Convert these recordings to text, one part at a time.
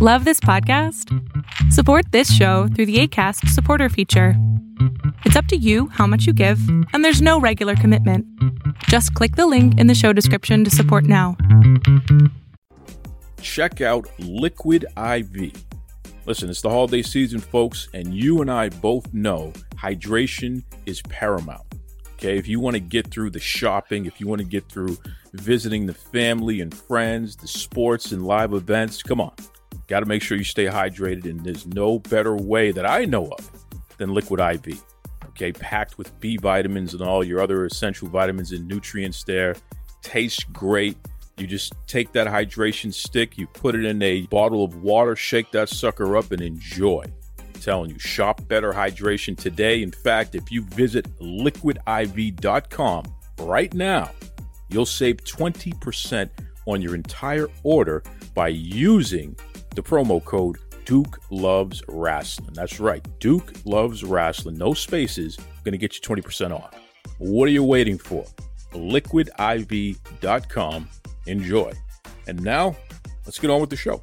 Love this podcast? Support this show through the ACAST supporter feature. It's up to you how much you give, and there's no regular commitment. Just click the link in the show description to support now. Check out Liquid IV. Listen, it's the holiday season, folks, and you and I both know hydration is paramount. Okay, if you want to get through the shopping, if you want to get through visiting the family and friends, the sports and live events, come on. Got to make sure you stay hydrated, and there's no better way that I know of than Liquid IV. Okay, packed with B vitamins and all your other essential vitamins and nutrients there. Tastes great. You just take that hydration stick, you put it in a bottle of water, shake that sucker up, and enjoy. I'm telling you, shop better hydration today. In fact, if you visit liquidiv.com right now, you'll save 20% on your entire order by using the promo code Duke Loves Wrestling. That's right, Duke Loves Wrestling. No spaces, going to get you 20% off. What are you waiting for? Liquidiv.com. Enjoy. And now, let's get on with the show.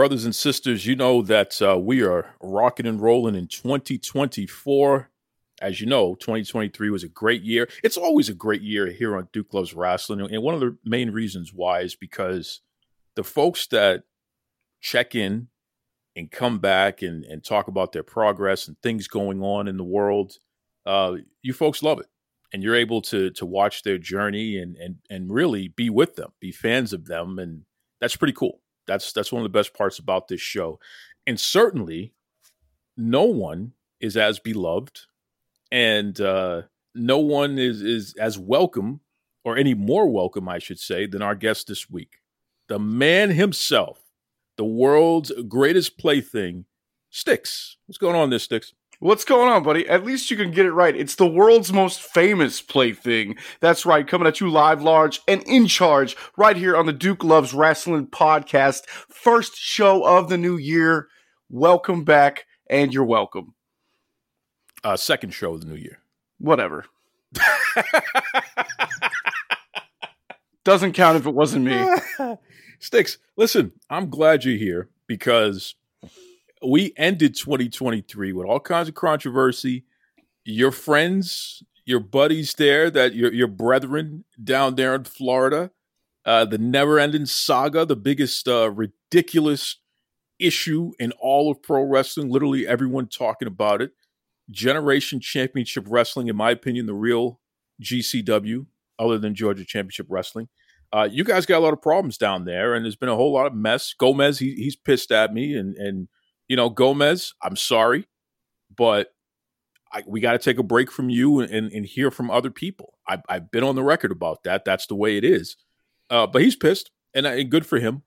Brothers and sisters, you know that uh, we are rocking and rolling in 2024. As you know, 2023 was a great year. It's always a great year here on Duke Loves Wrestling. And one of the main reasons why is because the folks that check in and come back and, and talk about their progress and things going on in the world, uh, you folks love it. And you're able to to watch their journey and and and really be with them, be fans of them, and that's pretty cool. That's that's one of the best parts about this show. And certainly no one is as beloved and uh no one is is as welcome or any more welcome I should say than our guest this week. The man himself, the world's greatest plaything, Stix. What's going on this Stix? What's going on, buddy? At least you can get it right. It's the world's most famous plaything. That's right, coming at you live, large, and in charge right here on the Duke Loves Wrestling podcast. First show of the new year. Welcome back, and you're welcome. Uh second show of the new year. Whatever. Doesn't count if it wasn't me. Stix, listen, I'm glad you're here because we ended 2023 with all kinds of controversy. Your friends, your buddies there, that your your brethren down there in Florida, uh, the never-ending saga, the biggest uh, ridiculous issue in all of pro wrestling. Literally everyone talking about it. Generation Championship Wrestling, in my opinion, the real GCW, other than Georgia Championship Wrestling. Uh, you guys got a lot of problems down there, and there's been a whole lot of mess. Gomez, he, he's pissed at me, and and you know Gomez, I'm sorry, but I, we got to take a break from you and, and hear from other people. I, I've been on the record about that. That's the way it is. Uh, but he's pissed, and, and good for him.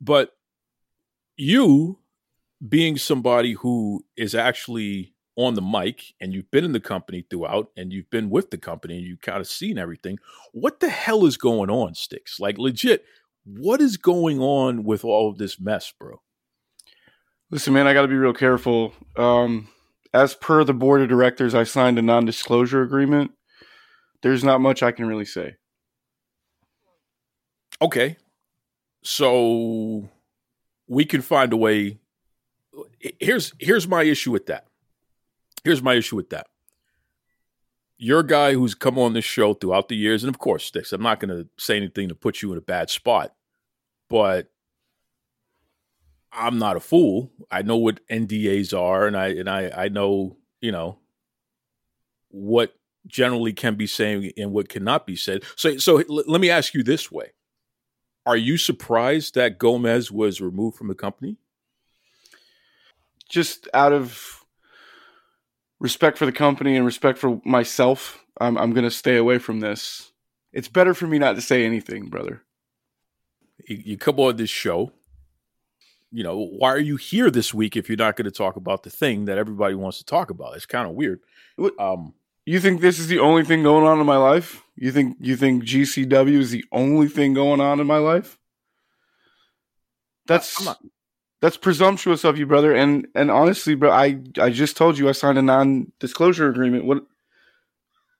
But you, being somebody who is actually on the mic and you've been in the company throughout and you've been with the company and you've kind of seen everything. What the hell is going on, Stix? Like legit, what is going on with all of this mess, bro? Listen, man, I got to be real careful. Um, as per the board of directors, I signed a non disclosure agreement. There's not much I can really say. Okay. So we can find a way. Here's here's my issue with that. Here's my issue with that. You're a guy who's come on this show throughout the years, and of course, Stix, I'm not going to say anything to put you in a bad spot, but I'm not a fool. I know what NDAs are, and I and I I know you know what generally can be said and what cannot be said. So so l- let me ask you this way: Are you surprised that Gomez was removed from the company? Just out of respect for the company and respect for myself, I'm, I'm going to stay away from this. It's better for me not to say anything, brother. You, you come on this show. You know, why are you here this week if you're not going to talk about the thing that everybody wants to talk about? It's kind of weird. Um, You think this is the only thing going on in my life? You think you think GCW is the only thing going on in my life? That's not- that's presumptuous of you, brother. And and honestly, bro, I I just told you I signed a non-disclosure agreement. What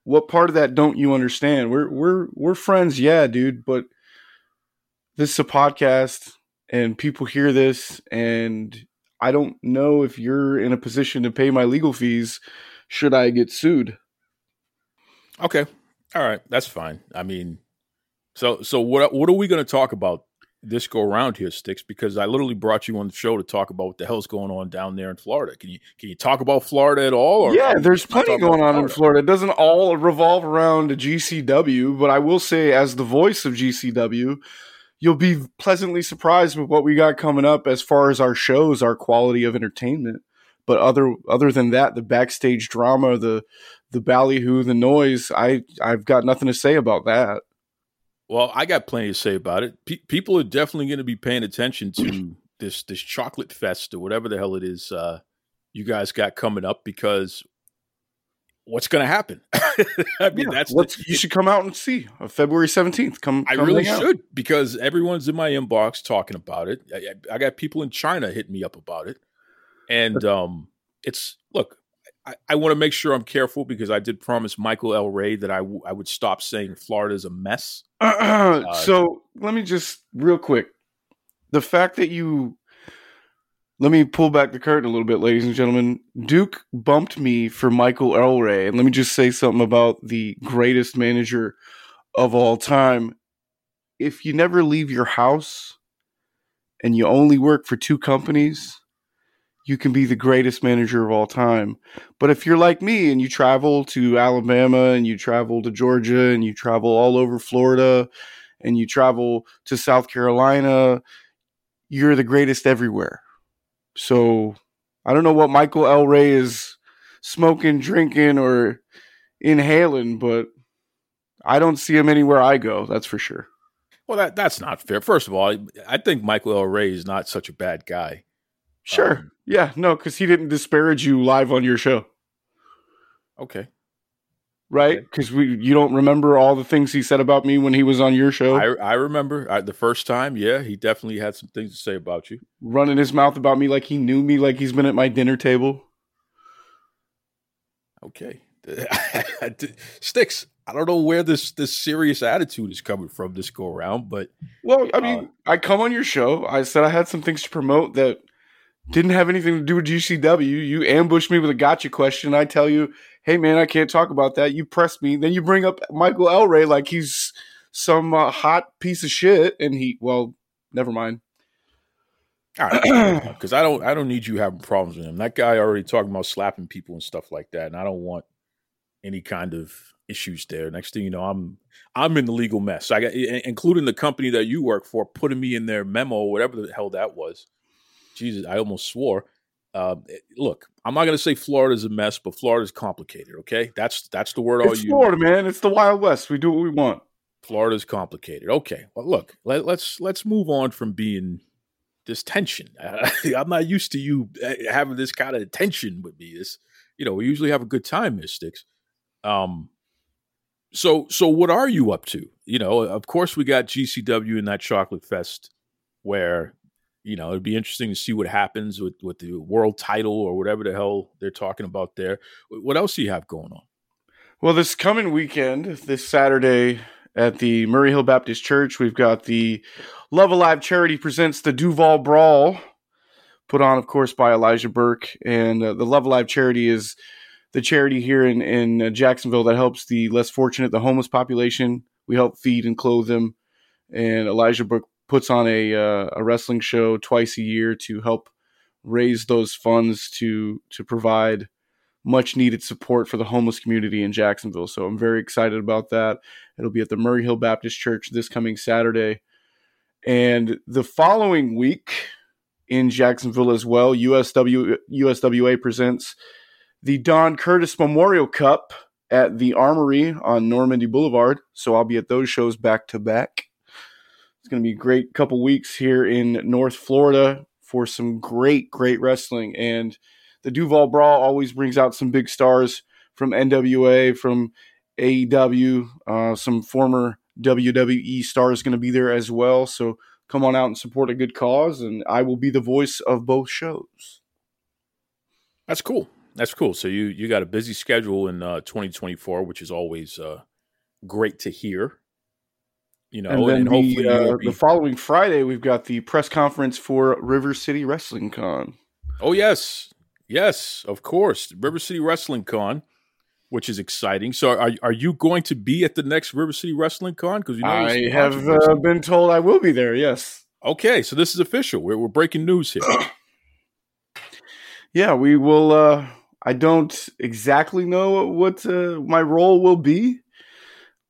what part of that don't you understand? We're we're we're friends, yeah, dude, but this is a podcast and people hear this and I don't know if you're in a position to pay my legal fees should I get sued. Okay. All right. That's fine. I mean, so so what what are we going to talk about this go around here, Stix? Because I literally brought you on the show to talk about what the hell's going on down there in Florida. Can you can you talk about Florida at all? Or yeah, there's plenty going on in Florida. It doesn't all revolve around GCW, but I will say, as the voice of GCW, you'll be pleasantly surprised with what we got coming up as far as our shows, our quality of entertainment. But other other than that, the backstage drama, the the ballyhoo, the noise, I I've got nothing to say about that. Well, I got plenty to say about it. Pe- people are definitely going to be paying attention to this this chocolate fest or whatever the hell it is uh, you guys got coming up because what's going to happen? I mean, that's the- Let's, you should come out and see uh, February seventeenth. Come, I come really hang out. should because everyone's in my inbox talking about it. I, I got people in China hitting me up about it, and um, it's look. I, I want to make sure I'm careful because I did promise Michael El Reyy that I, w- I would stop saying Florida's a mess. so let me just real quick the fact that you let me pull back the curtain a little bit ladies and gentlemen. Duke bumped me for Michael El Reyy and let me just say something about the greatest manager of all time. If you never leave your house and you only work for two companies you can be the greatest manager of all time. But if you're like me and you travel to alabama and you travel to georgia and you travel all over florida and you travel to South Carolina, you're the greatest everywhere. So I don't know what Michael El Reyy is smoking, drinking, or inhaling, but I don't see him anywhere I go. That's for sure. Well, that that's not fair. First of all, I, I think Michael El Reyy is not such a bad guy. Sure. Um, yeah. No, because he didn't disparage you live on your show, Okay, right? Because we you don't remember all the things he said about me when he was on your show, I I remember I, the first time. Yeah, he definitely had some things to say about you. running his mouth about me like he knew me, like he's been at my dinner table. Okay, Stix. I don't know where this this serious attitude is coming from this go around, but Well, I mean, uh, I come on your show. I said I had some things to promote that didn't have anything to do with GCW. You ambushed me with a gotcha question. I tell you, hey man, I can't talk about that. You press me. Then you bring up Michael El Reyy like he's some uh, hot piece of shit, and he well, never mind. all right, because I don't I don't need you having problems with him. That guy already talking about slapping people and stuff like that, and I don't want any kind of issues there. Next thing you know, I'm I'm in the legal mess. I got including the company that you work for putting me in their memo, whatever the hell that was. Jesus, I almost swore. Uh, look, I'm not going to say Florida's a mess, but Florida's complicated. Okay, that's that's the word I'll It's use. Florida, man. It's the Wild West. We do what we want. Florida's complicated. Okay, well, look, let, let's let's move on from being this tension. I'm not used to you uh, having this kind of tension with me. This, you know, we usually have a good time, Mystics. Um, so so what are you up to? You know, of course we got GCW and that Chocolate Fest, where you know it'd be interesting to see what happens with with the world title or whatever the hell they're talking about there. What else do you have going on? Well, this coming weekend, this Saturday at the Murray Hill Baptist Church, we've got the Love Alive charity presents the Duval Brawl, put on, of course, by Elijah Burke. And uh, the Love Alive charity is the charity here in, in uh, Jacksonville that helps the less fortunate, the homeless population. We help feed and clothe them. And Elijah Burke puts on a, uh, a wrestling show twice a year to help raise those funds to to provide much needed support for the homeless community in Jacksonville. So I'm very excited about that. It'll be at the Murray Hill Baptist Church this coming Saturday. And the following week in Jacksonville as well, USW USWA presents the Don Curtis Memorial Cup at the Armory on Normandy Boulevard. So I'll be at those shows back to back. It's going to be a great couple weeks here in North Florida for some great, great wrestling. And the Duval Brawl always brings out some big stars from NWA, from AEW, uh, some former WWE stars going to be there as well. So come on out and support a good cause, and I will be the voice of both shows. That's cool. That's cool. So you you got a busy schedule in uh, 2024, which is always uh, great to hear. You know, and then and hopefully the, uh, be- the following Friday, we've got the press conference for River City Wrestling Con. Oh yes, yes, of course, River City Wrestling Con, which is exciting. So are are you going to be at the next River City Wrestling Con? Because you know I have uh, been told I will be there. Yes. okay, so this is official. We're we're breaking news here. Yeah, we will. Uh, I don't exactly know what uh, my role will be,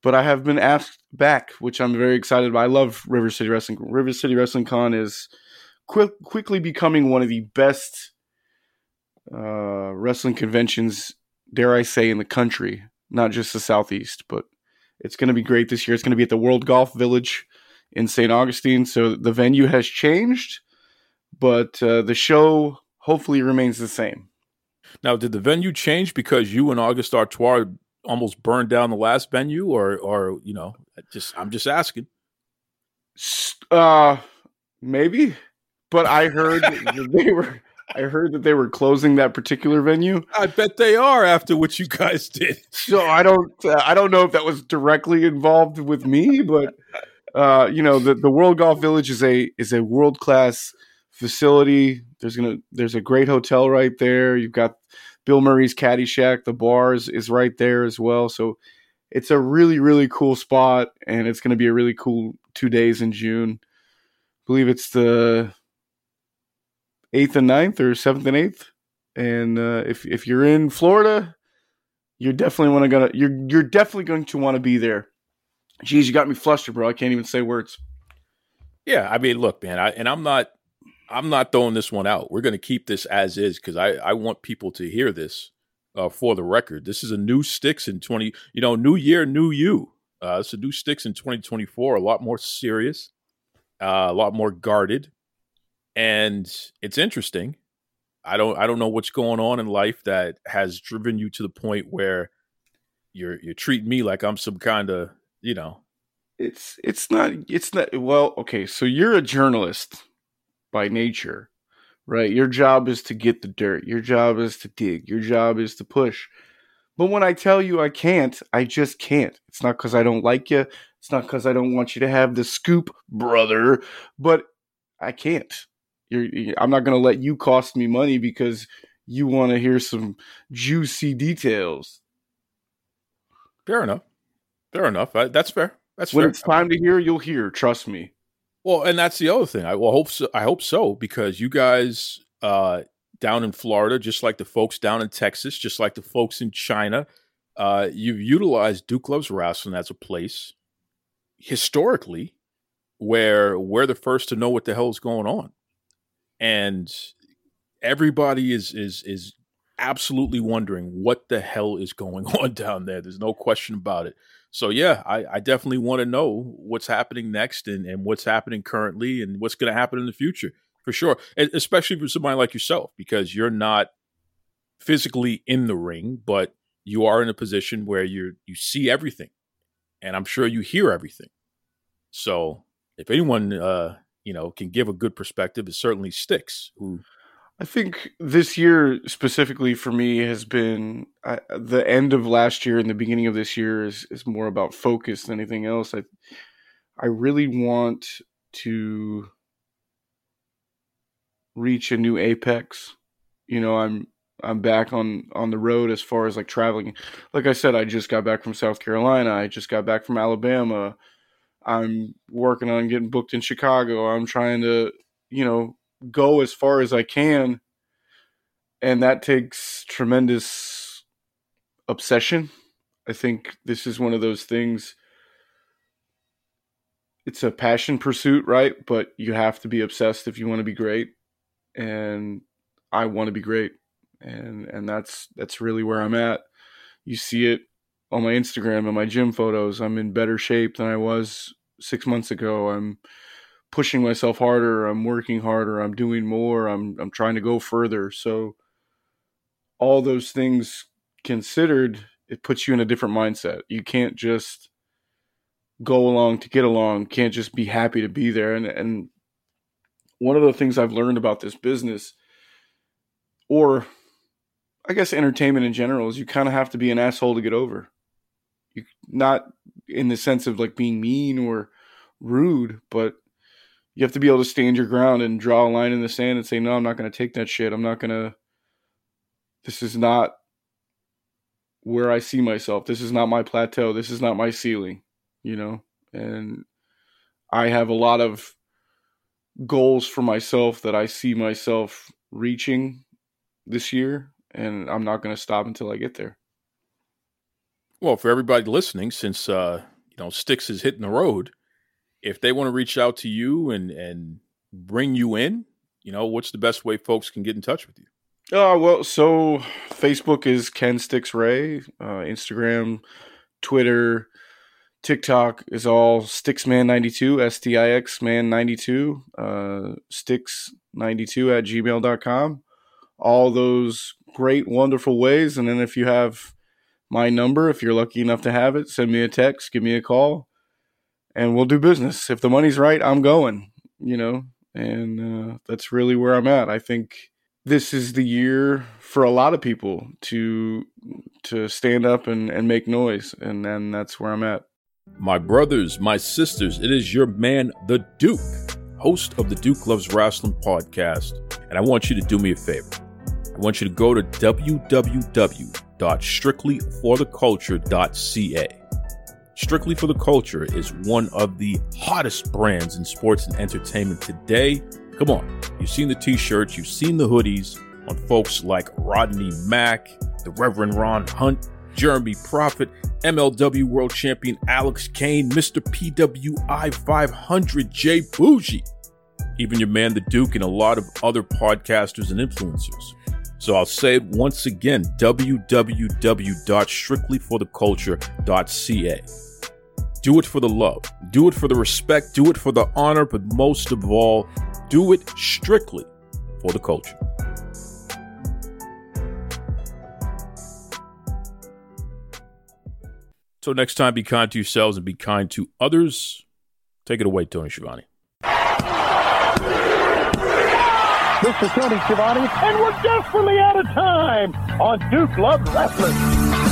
but I have been asked back, which I'm very excited about. I love River City Wrestling. River City Wrestling Con is quick, quickly becoming one of the best uh, wrestling conventions, dare I say, in the country, not just the Southeast, but it's going to be great this year. It's going to be at the World Golf Village in St. Augustine. So the venue has changed, but uh, the show hopefully remains the same. Now, did the venue change because you and August Artois almost burned down the last venue, or or you know, just I'm just asking. Uh, maybe, but I heard that they were. I heard that they were closing that particular venue. I bet they are after what you guys did. So I don't. Uh, I don't know if that was directly involved with me, but uh, you know, the the World Golf Village is a is a world class facility. There's gonna there's a great hotel right there. You've got Bill Murray's Caddy Shack. The bars is right there as well. So it's a really really cool spot, and it's gonna be a really cool two days in June. I believe it's the eighth and 9th or seventh and eighth. And uh, if if you're in Florida, you're definitely want to gonna you're you're definitely going to want to be there. Jeez, you got me flustered, bro. I can't even say words. Yeah, I mean, look, man, I, and I'm not, I'm not throwing this one out. We're going to keep this as is because I, I want people to hear this uh, for the record. This is a new Stix in 20, you know, new year, new you. Uh, it's a new Stix in 2024, a lot more serious, uh, a lot more guarded, and it's interesting. I don't, I don't know what's going on in life that has driven you to the point where you're, you're treating me like I'm some kind of, you know, It's it's not it's not well, okay, so you're a journalist by nature, right? Your job is to get the dirt. Your job is to dig. Your job is to push. But when I tell you I can't, I just can't. It's not cuz I don't like you. It's not cuz I don't want you to have the scoop, brother, but I can't. You're, I'm not going to let you cost me money because you want to hear some juicy details. fair enough. Fair enough. I, that's fair. That's When fair. it's time to hear, you'll hear. Trust me. Well, and that's the other thing. I well, hope so. I hope so because you guys uh, down in Florida, just like the folks down in Texas, just like the folks in China, uh, you've utilized Duke Loves Wrestling as a place historically where we're the first to know what the hell is going on, and everybody is is is absolutely wondering what the hell is going on down there. There's no question about it. So yeah, I, I definitely want to know what's happening next and, and what's happening currently and what's going to happen in the future for sure. And especially for somebody like yourself, because you're not physically in the ring, but you are in a position where you you see everything, and I'm sure you hear everything. So if anyone uh, you know can give a good perspective, it certainly Stix. Who I think this year specifically for me has been I, the end of last year and the beginning of this year is is more about focus than anything else. I I really want to reach a new apex. You know, I'm I'm back on on the road as far as like traveling. Like I said, I just got back from South Carolina. I just got back from Alabama. I'm working on getting booked in Chicago. I'm trying to, you know, go as far as I can. And that takes tremendous obsession. I think this is one of those things. It's a passion pursuit, right? But you have to be obsessed if you want to be great. And I want to be great. And and that's that's really where I'm at. You see it on my Instagram and my gym photos. I'm in better shape than I was 6 months ago. I'm pushing myself harder, I'm working harder, I'm doing more, I'm I'm trying to go further. So all those things considered, it puts you in a different mindset. You can't just go along to get along, can't just be happy to be there. And and one of the things I've learned about this business or I guess entertainment in general is you kind of have to be an asshole to get over. You not in the sense of like being mean or rude, but you have to be able to stand your ground and draw a line in the sand and say, no, I'm not going to take that shit. I'm not going to. This is not where I see myself. This is not my plateau. This is not my ceiling, you know? And I have a lot of goals for myself that I see myself reaching this year, and I'm not going to stop until I get there. Well, for everybody listening, since uh, you know Stix is hitting the road, if they want to reach out to you and and bring you in, you know, what's the best way folks can get in touch with you? Oh well, so Facebook is Ken Stix Ray, uh, Instagram, Twitter, TikTok is all Stixman92, S T I X Man92, uh, Stix92 at gmail.com. All those great, wonderful ways. And then if you have my number, if you're lucky enough to have it, send me a text, give me a call, and we'll do business. If the money's right, I'm going, you know, and uh, that's really where I'm at. I think this is the year for a lot of people to to stand up and, and make noise and then that's where I'm at. My brothers, my sisters, it is your man, the Duke, host of the Duke Loves Wrestling podcast. And I want you to do me a favor. I want you to go to www.strictlyfortheculture.ca. Strictly for the Culture is one of the hottest brands in sports and entertainment today. Come on, you've seen the t shirts, you've seen the hoodies on folks like Rodney Mack, the Reverend Ron Hunt, Jeremy Prophet, MLW World Champion Alex Kane, Mr. PWI 500 Jay Bougie, even your man the Duke, and a lot of other podcasters and influencers. So I'll say it once again www.strictlyfortheculture.ca. Do it for the love, do it for the respect, do it for the honor, but most of all, do it strictly for the culture. So next time, be kind to yourselves and be kind to others. Take it away, Tony Schiavone. This is Tony Schiavone, and we're desperately out of time on Duke Love Wrestling.